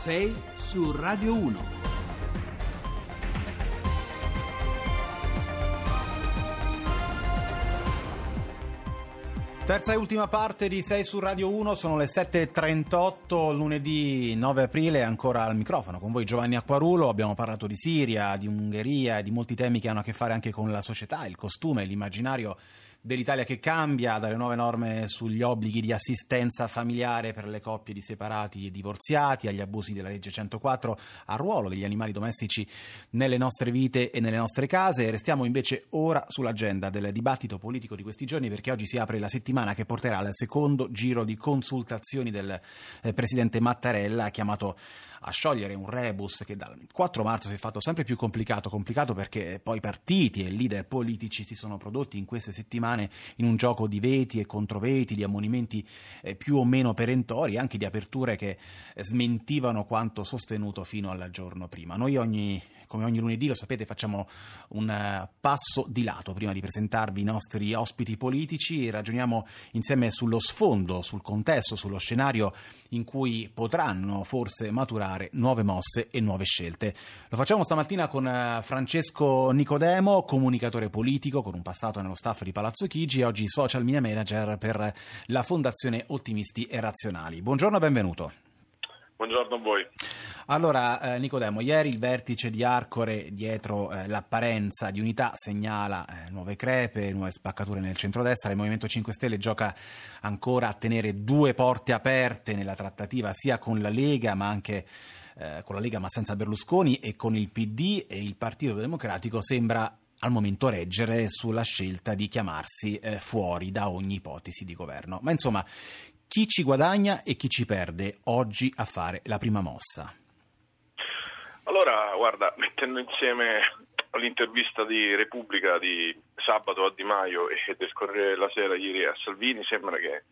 6 su Radio 1. Terza e ultima parte di 6 su Radio 1, sono le 7.38, lunedì 9 aprile, ancora al microfono con voi Giovanni Acquarulo, abbiamo parlato di Siria, di Ungheria, di molti temi che hanno a che fare anche con la società, il costume, l'immaginario dell'Italia che cambia, dalle nuove norme sugli obblighi di assistenza familiare per le coppie di separati e divorziati, agli abusi della legge 104, al ruolo degli animali domestici nelle nostre vite e nelle nostre case. Restiamo invece ora sull'agenda del dibattito politico di questi giorni perché oggi si apre la settimana che porterà al secondo giro di consultazioni del eh, presidente Mattarella chiamato a sciogliere un rebus che dal 4 marzo si è fatto sempre più complicato, complicato perché poi partiti e leader politici si sono prodotti in queste settimane in un gioco di veti e controveti, di ammonimenti eh, più o meno perentori, anche di aperture che eh, smentivano quanto sostenuto fino al giorno prima. Noi ogni, come ogni lunedì, lo sapete, facciamo un uh, passo di lato prima di presentarvi i nostri ospiti politici e ragioniamo insieme sullo sfondo, sul contesto, sullo scenario in cui potranno forse maturare nuove mosse e nuove scelte. Lo facciamo stamattina con eh, Francesco Nicodemo, comunicatore politico con un passato nello staff di Palazzo Chigi e oggi social media manager per la Fondazione Ottimisti e Razionali. Buongiorno e benvenuto. Buongiorno a voi. Allora, eh, Nicodemo, ieri il vertice di Arcore, dietro eh, l'apparenza di unità, segnala eh, nuove crepe, nuove spaccature nel centrodestra. Il Movimento 5 Stelle gioca ancora a tenere due porte aperte nella trattativa sia con la Lega, ma anche eh, con la Lega, ma senza Berlusconi, e con il PD e il Partito Democratico sembra al momento reggere sulla scelta di chiamarsi eh, fuori da ogni ipotesi di governo. Ma insomma, chi ci guadagna e chi ci perde oggi a fare la prima mossa? Allora, guarda, mettendo insieme l'intervista di Repubblica di sabato a Di Maio e del Corriere della Sera ieri a Salvini, sembra che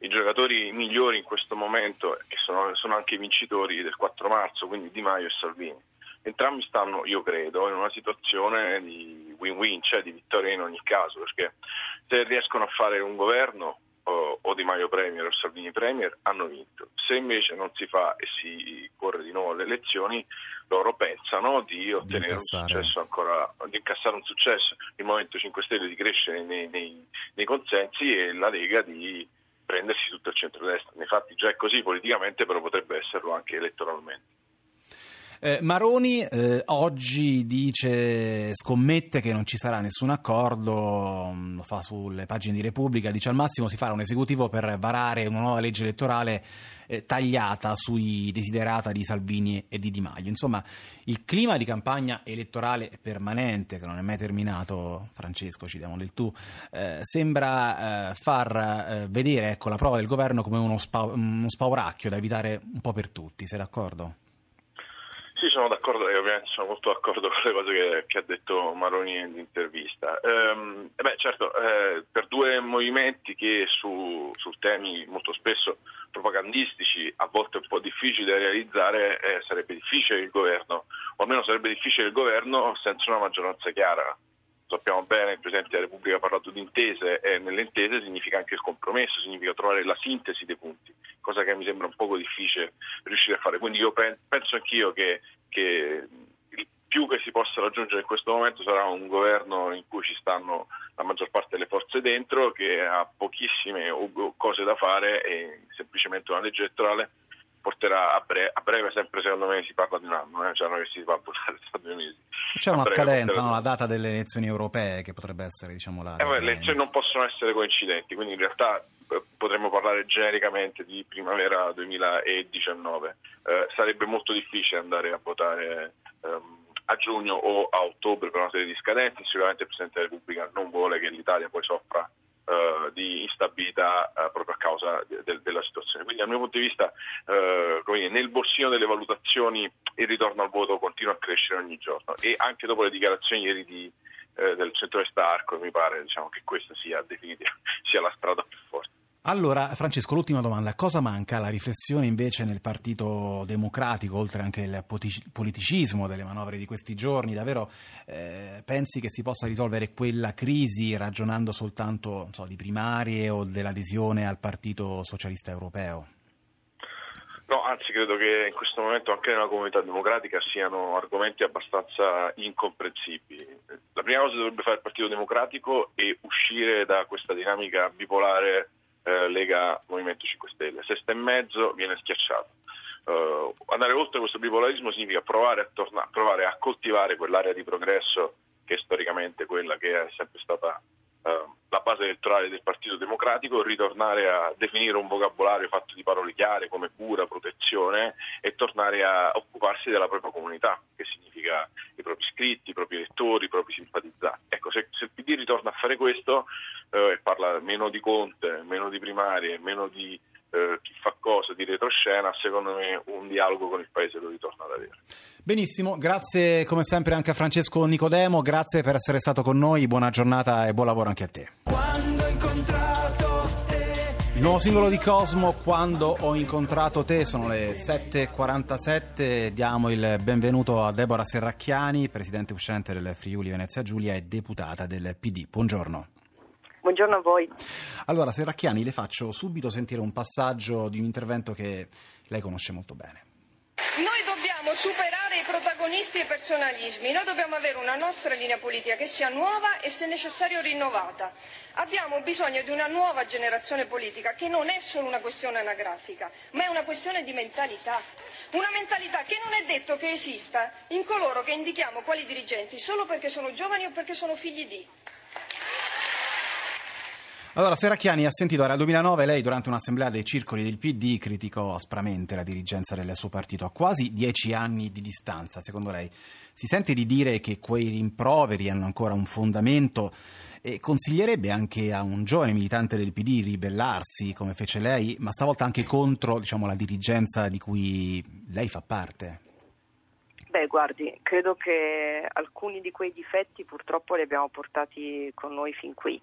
i giocatori migliori in questo momento, sono, sono anche i vincitori del 4 marzo, quindi Di Maio e Salvini, entrambi stanno, io credo, in una situazione di win-win, cioè di vittoria in ogni caso, perché se riescono a fare un governo o, o Di Maio Premier o Salvini Premier hanno vinto. Se invece non si fa e si corre di nuovo alle elezioni, loro pensano di ottenere di un successo ancora, di incassare un successo, il Movimento 5 Stelle di crescere nei, nei, nei consensi e la Lega di prendersi tutto il centro-destra. Infatti già è così politicamente, però potrebbe esserlo anche elettoralmente. Eh, Maroni eh, oggi dice, scommette che non ci sarà nessun accordo, mm, lo fa sulle pagine di Repubblica, dice al massimo si farà un esecutivo per varare una nuova legge elettorale eh, tagliata sui desiderata di Salvini e di Di Maio. Insomma, il clima di campagna elettorale permanente, che non è mai terminato, Francesco, ci diamo del tu, eh, sembra eh, far eh, vedere ecco, la prova del governo come uno, spa- uno spauracchio da evitare un po' per tutti, sei d'accordo? Sì, sono d'accordo e ovviamente sono molto d'accordo con le cose che, che ha detto Maroni nell'intervista. Ehm, beh, certo, eh, per due movimenti che su, su, temi molto spesso propagandistici, a volte un po' difficili da realizzare, eh, sarebbe difficile il governo, o almeno sarebbe difficile il governo senza una maggioranza chiara sappiamo bene, il Presidente della Repubblica ha parlato di intese e nelle intese significa anche il compromesso, significa trovare la sintesi dei punti, cosa che mi sembra un poco difficile riuscire a fare. Quindi io penso anch'io che, che il più che si possa raggiungere in questo momento sarà un governo in cui ci stanno la maggior parte delle forze dentro, che ha pochissime cose da fare e semplicemente una legge elettorale porterà a breve, a breve, sempre secondo me si parla di un anno, eh? cioè non che si va a votare tra due mesi. C'è una scadenza, no? la data delle elezioni europee che potrebbe essere diciamo la... Eh, beh, le elezioni non possono essere coincidenti, quindi in realtà eh, potremmo parlare genericamente di primavera 2019. Eh, sarebbe molto difficile andare a votare ehm, a giugno o a ottobre per una serie di scadenze, sicuramente il Presidente della Repubblica non vuole che l'Italia poi soffra Uh, di instabilità uh, proprio a causa de- de- della situazione. Quindi dal mio punto di vista uh, nel borsino delle valutazioni il ritorno al voto continua a crescere ogni giorno e anche dopo le dichiarazioni ieri di, del centro-est Arco mi pare diciamo, che questa sia, sia la strada più forte. Allora, Francesco, l'ultima domanda. Cosa manca alla riflessione invece nel Partito Democratico, oltre anche al politicismo delle manovre di questi giorni? Davvero eh, pensi che si possa risolvere quella crisi ragionando soltanto so, di primarie o dell'adesione al Partito Socialista Europeo? No, anzi credo che in questo momento anche nella comunità democratica siano argomenti abbastanza incomprensibili. La prima cosa che dovrebbe fare il Partito Democratico è uscire da questa dinamica bipolare eh, Lega Movimento 5 Stelle. Se sta in mezzo viene schiacciato. Uh, andare oltre questo bipolarismo significa provare a, torna- provare a coltivare quell'area di progresso che è storicamente quella che è sempre stata la base elettorale del Partito Democratico, ritornare a definire un vocabolario fatto di parole chiare come cura, protezione e tornare a occuparsi della propria comunità, che significa i propri iscritti, i propri elettori, i propri simpatizzanti. Ecco, se, se il PD ritorna a fare questo eh, e parla meno di Conte, meno di primarie, meno di eh, chi fa cosa di retroscena, secondo me un dialogo con il Paese lo ritorna ad avere. Benissimo, grazie come sempre anche a Francesco Nicodemo, grazie per essere stato con noi, buona giornata e buon lavoro anche a te. Il nuovo singolo di Cosmo, Quando ho incontrato te, sono le 7.47, diamo il benvenuto a Deborah Serracchiani, presidente uscente del Friuli Venezia Giulia e deputata del PD. Buongiorno. Buongiorno a voi. Allora, Serracchiani, le faccio subito sentire un passaggio di un intervento che lei conosce molto bene. Noi dobbiamo superare i protagonisti e i personalismi, noi dobbiamo avere una nostra linea politica che sia nuova e se necessario rinnovata. Abbiamo bisogno di una nuova generazione politica che non è solo una questione anagrafica, ma è una questione di mentalità. Una mentalità che non è detto che esista in coloro che indichiamo quali dirigenti solo perché sono giovani o perché sono figli di. Allora, Serracchiani ha sentito era il 2009, lei durante un'assemblea dei circoli del PD criticò aspramente la dirigenza del suo partito a quasi dieci anni di distanza. Secondo lei si sente di dire che quei rimproveri hanno ancora un fondamento e consiglierebbe anche a un giovane militante del PD ribellarsi, come fece lei, ma stavolta anche contro diciamo, la dirigenza di cui lei fa parte? Beh, guardi, credo che alcuni di quei difetti purtroppo li abbiamo portati con noi fin qui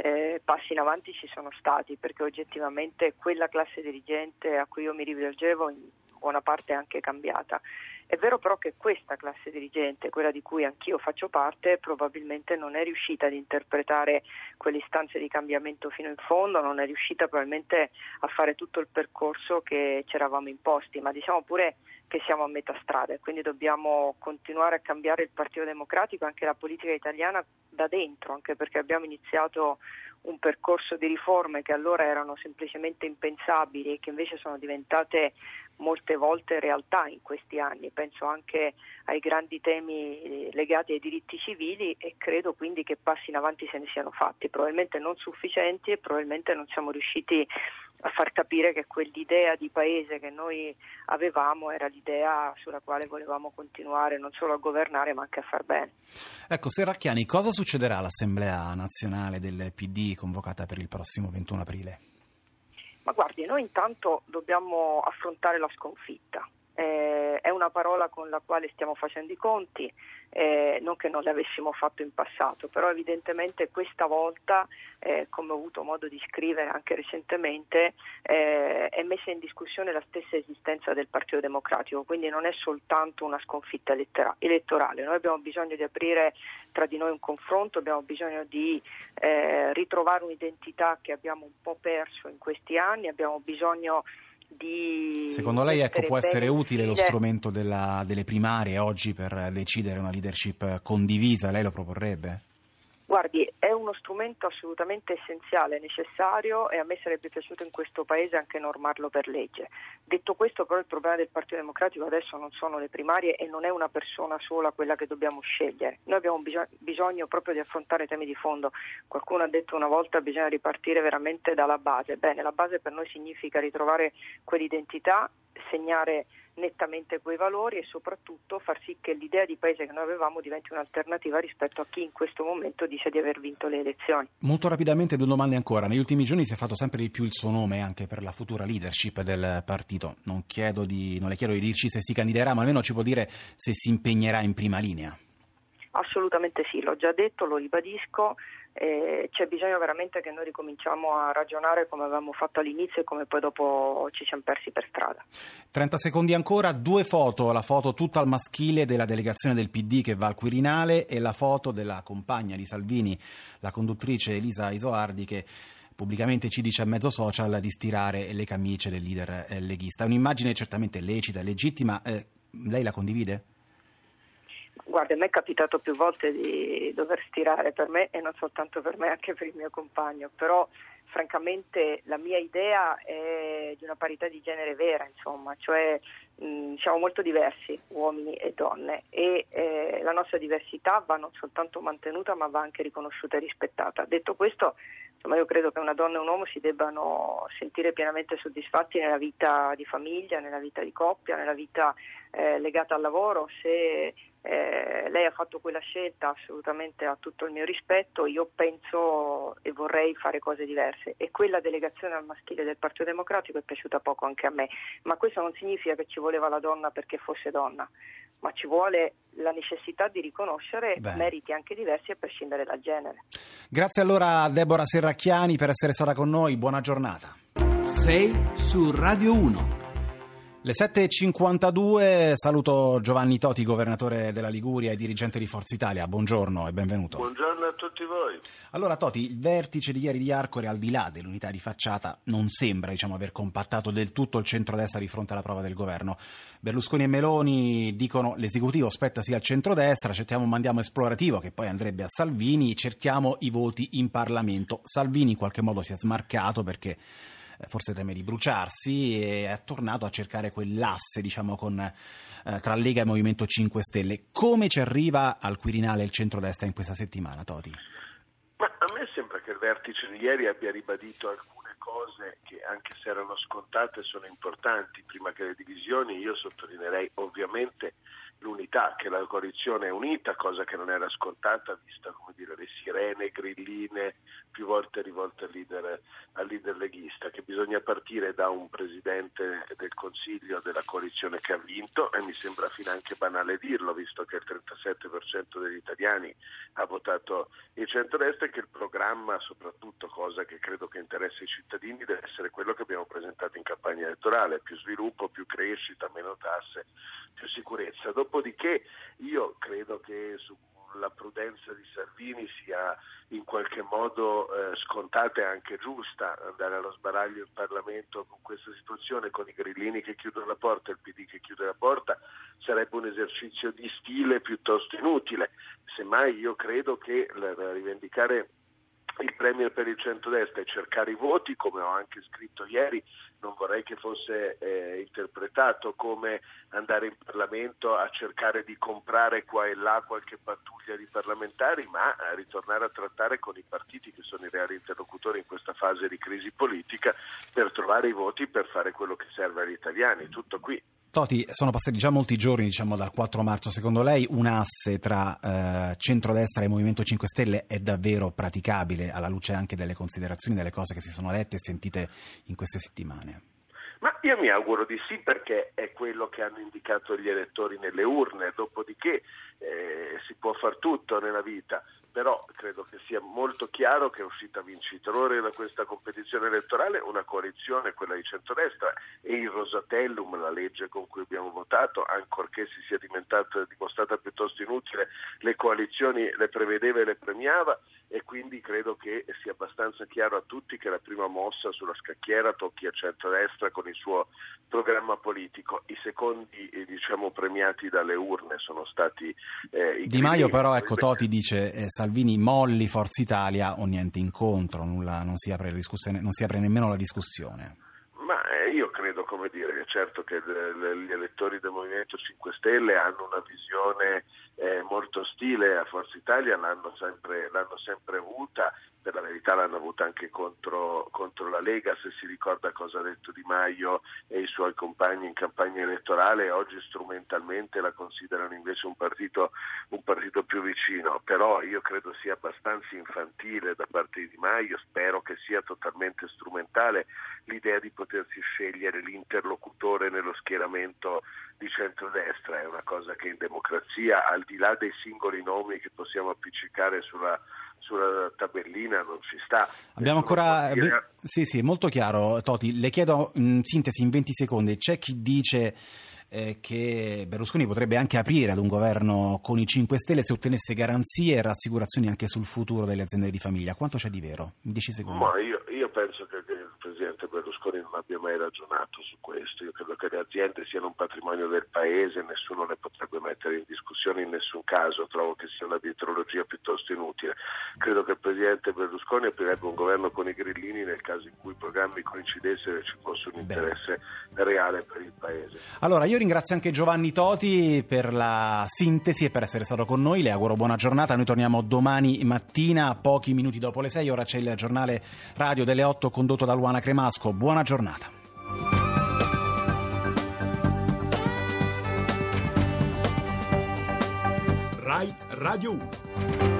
eh, passi in avanti ci sono stati perché oggettivamente quella classe dirigente a cui io mi rivolgevo in buona parte è anche cambiata. È vero però che questa classe dirigente, quella di cui anch'io faccio parte, probabilmente non è riuscita ad interpretare quelle istanze di cambiamento fino in fondo, non è riuscita probabilmente a fare tutto il percorso che ci eravamo imposti, ma diciamo pure che siamo a metà strada e quindi dobbiamo continuare a cambiare il Partito Democratico e anche la politica italiana da dentro, anche perché abbiamo iniziato un percorso di riforme che allora erano semplicemente impensabili e che invece sono diventate molte volte realtà in questi anni. Penso anche ai grandi temi eh, legati ai diritti civili e credo quindi che passi in avanti se ne siano fatti, probabilmente non sufficienti e probabilmente non siamo riusciti a far capire che quell'idea di paese che noi avevamo era l'idea sulla quale volevamo continuare non solo a governare ma anche a far bene. Ecco, Serracchiani, cosa succederà all'Assemblea nazionale del PD convocata per il prossimo 21 aprile? Ma guardi, noi intanto dobbiamo affrontare la sconfitta eh, è una parola con la quale stiamo facendo i conti, eh, non che non l'avessimo fatto in passato, però evidentemente questa volta, eh, come ho avuto modo di scrivere anche recentemente, eh, è messa in discussione la stessa esistenza del Partito Democratico, quindi non è soltanto una sconfitta elettera- elettorale, noi abbiamo bisogno di aprire tra di noi un confronto, abbiamo bisogno di eh, ritrovare un'identità che abbiamo un po' perso in questi anni, abbiamo bisogno di... Secondo lei ecco, può essere utile lo strumento della, delle primarie oggi per decidere una leadership condivisa? Lei lo proporrebbe? Guardi, è uno strumento assolutamente essenziale, necessario e a me sarebbe piaciuto in questo Paese anche normarlo per legge. Detto questo però il problema del Partito Democratico adesso non sono le primarie e non è una persona sola quella che dobbiamo scegliere. Noi abbiamo bisogno proprio di affrontare temi di fondo. Qualcuno ha detto una volta che bisogna ripartire veramente dalla base. Bene, la base per noi significa ritrovare quell'identità, segnare nettamente quei valori e soprattutto far sì che l'idea di paese che noi avevamo diventi un'alternativa rispetto a chi in questo momento dice di aver vinto le elezioni. Molto rapidamente due domande ancora. Negli ultimi giorni si è fatto sempre di più il suo nome anche per la futura leadership del partito. Non, di, non le chiedo di dirci se si candiderà, ma almeno ci può dire se si impegnerà in prima linea. Assolutamente sì, l'ho già detto, lo ribadisco, eh, c'è bisogno veramente che noi ricominciamo a ragionare come avevamo fatto all'inizio e come poi dopo ci siamo persi per strada. 30 secondi ancora, due foto, la foto tutta al maschile della delegazione del PD che va al Quirinale e la foto della compagna di Salvini, la conduttrice Elisa Isoardi che pubblicamente ci dice a mezzo social di stirare le camicie del leader eh, leghista. È un'immagine certamente lecita, legittima, eh, lei la condivide? Guarda, a me è capitato più volte di dover stirare per me e non soltanto per me, anche per il mio compagno, però francamente la mia idea è di una parità di genere vera, insomma, cioè mh, siamo molto diversi, uomini e donne, e eh, la nostra diversità va non soltanto mantenuta ma va anche riconosciuta e rispettata. Detto questo, insomma, io credo che una donna e un uomo si debbano sentire pienamente soddisfatti nella vita di famiglia, nella vita di coppia, nella vita eh, legata al lavoro. Se eh, lei ha fatto quella scelta, assolutamente ha tutto il mio rispetto, io penso e vorrei fare cose diverse e quella delegazione al maschile del Partito Democratico è piaciuta poco anche a me, ma questo non significa che ci voleva la donna perché fosse donna, ma ci vuole la necessità di riconoscere Beh. meriti anche diversi a prescindere dal genere. Grazie allora a Deborah Serracchiani per essere stata con noi, buona giornata. 6 su Radio 1. Le 7.52, saluto Giovanni Toti, governatore della Liguria e dirigente di Forza Italia. Buongiorno e benvenuto. Buongiorno a tutti voi. Allora Toti, il vertice di ieri di Arcore, al di là dell'unità di facciata, non sembra diciamo, aver compattato del tutto il centrodestra di fronte alla prova del governo. Berlusconi e Meloni dicono l'esecutivo spetta sia al centrodestra, accettiamo un mandiamo esplorativo che poi andrebbe a Salvini, cerchiamo i voti in Parlamento. Salvini in qualche modo si è smarcato perché forse teme di bruciarsi e è tornato a cercare quell'asse diciamo, con, eh, tra Lega e Movimento 5 Stelle. Come ci arriva al Quirinale il centrodestra in questa settimana, Toti? Ma a me sembra che il vertice di ieri abbia ribadito alcune cose che anche se erano scontate sono importanti. Prima che le divisioni io sottolineerei ovviamente l'unità, che la coalizione è unita, cosa che non era scontata vista dire, le sirene grilline più volte rivolte al leader, al leader leghista, che bisogna partire da un presidente del Consiglio della coalizione che ha vinto e mi sembra finanche banale dirlo, visto che il 37% degli italiani ha votato il centro-destra e che il programma, soprattutto cosa che credo che interessa i cittadini, deve essere quello che abbiamo presentato in campagna elettorale, più sviluppo, più crescita, meno tasse, più sicurezza. Dopodiché io credo che la prudenza di Salvini sia in qualche modo eh, scontata e anche giusta andare allo sbaraglio in Parlamento con questa situazione, con i grillini che chiudono la porta e il PD che chiude la porta, sarebbe un esercizio di stile piuttosto inutile. Semmai io credo che rivendicare il Premier per il centrodestra e cercare i voti, come ho anche scritto ieri, non vorrei che fosse eh, interpretato come andare in Parlamento a cercare di comprare qua e là qualche pattuglia di parlamentari, ma a ritornare a trattare con i partiti che sono i reali interlocutori in questa fase di crisi politica per trovare i voti per fare quello che serve agli italiani. Tutto qui. Toti, sono passati già molti giorni, diciamo dal 4 marzo, secondo lei un asse tra eh, centrodestra e Movimento 5 Stelle è davvero praticabile alla luce anche delle considerazioni, delle cose che si sono dette e sentite in queste settimane? Ma io mi auguro di sì perché è quello che hanno indicato gli elettori nelle urne, dopodiché eh, si può far tutto nella vita, però credo che sia molto chiaro che è uscita vincitore da questa competizione elettorale una coalizione, quella di centrodestra, e il Rosatellum, la legge con cui abbiamo votato, ancorché si sia dimostrata piuttosto inutile, le coalizioni le prevedeva e le premiava e quindi credo che sia abbastanza chiaro a tutti che la prima mossa sulla scacchiera tocchi a centrodestra con il suo programma politico. I secondi eh, diciamo, premiati dalle urne sono stati eh, Di Maio però ecco Toti dice eh, Salvini molli Forza Italia o niente incontro, nulla, non, si apre non si apre nemmeno la discussione. Ma eh, io credo, come dire, che certo che gli elettori del Movimento 5 Stelle hanno una visione eh, molto ostile a Forza Italia, l'hanno sempre, l'hanno sempre avuta per la verità l'hanno avuta anche contro, contro, la Lega, se si ricorda cosa ha detto Di Maio e i suoi compagni in campagna elettorale, oggi strumentalmente la considerano invece un partito, un partito più vicino, però io credo sia abbastanza infantile da parte di Di Maio, spero che sia totalmente strumentale l'idea di potersi scegliere l'interlocutore nello schieramento di centrodestra, è una cosa che in democrazia, al di là dei singoli nomi che possiamo appiccicare sulla sulla tabellina non ci sta. Abbiamo ancora... Dire... Sì, sì, molto chiaro, Toti. Le chiedo in sintesi in 20 secondi. C'è chi dice eh, che Berlusconi potrebbe anche aprire ad un governo con i 5 Stelle se ottenesse garanzie e rassicurazioni anche sul futuro delle aziende di famiglia. Quanto c'è di vero? In 10 secondi. Ma io, io penso che Presidente Berlusconi non abbia mai ragionato su questo. Io credo che le aziende siano un patrimonio del Paese, nessuno le potrebbe mettere in discussione in nessun caso. Trovo che sia una dietrologia piuttosto inutile. Credo che il Presidente Berlusconi aprirebbe un governo con i grillini nel caso in cui i programmi coincidessero e ci fosse un interesse Bene. reale per il Paese. Allora, io ringrazio anche Giovanni Toti per la sintesi e per essere stato con noi. Le auguro buona giornata. Noi torniamo domani mattina, pochi minuti dopo le 6. Ora c'è il giornale radio delle 8 condotto da Luana Cremasco. Buona giornata. RAI Radio 1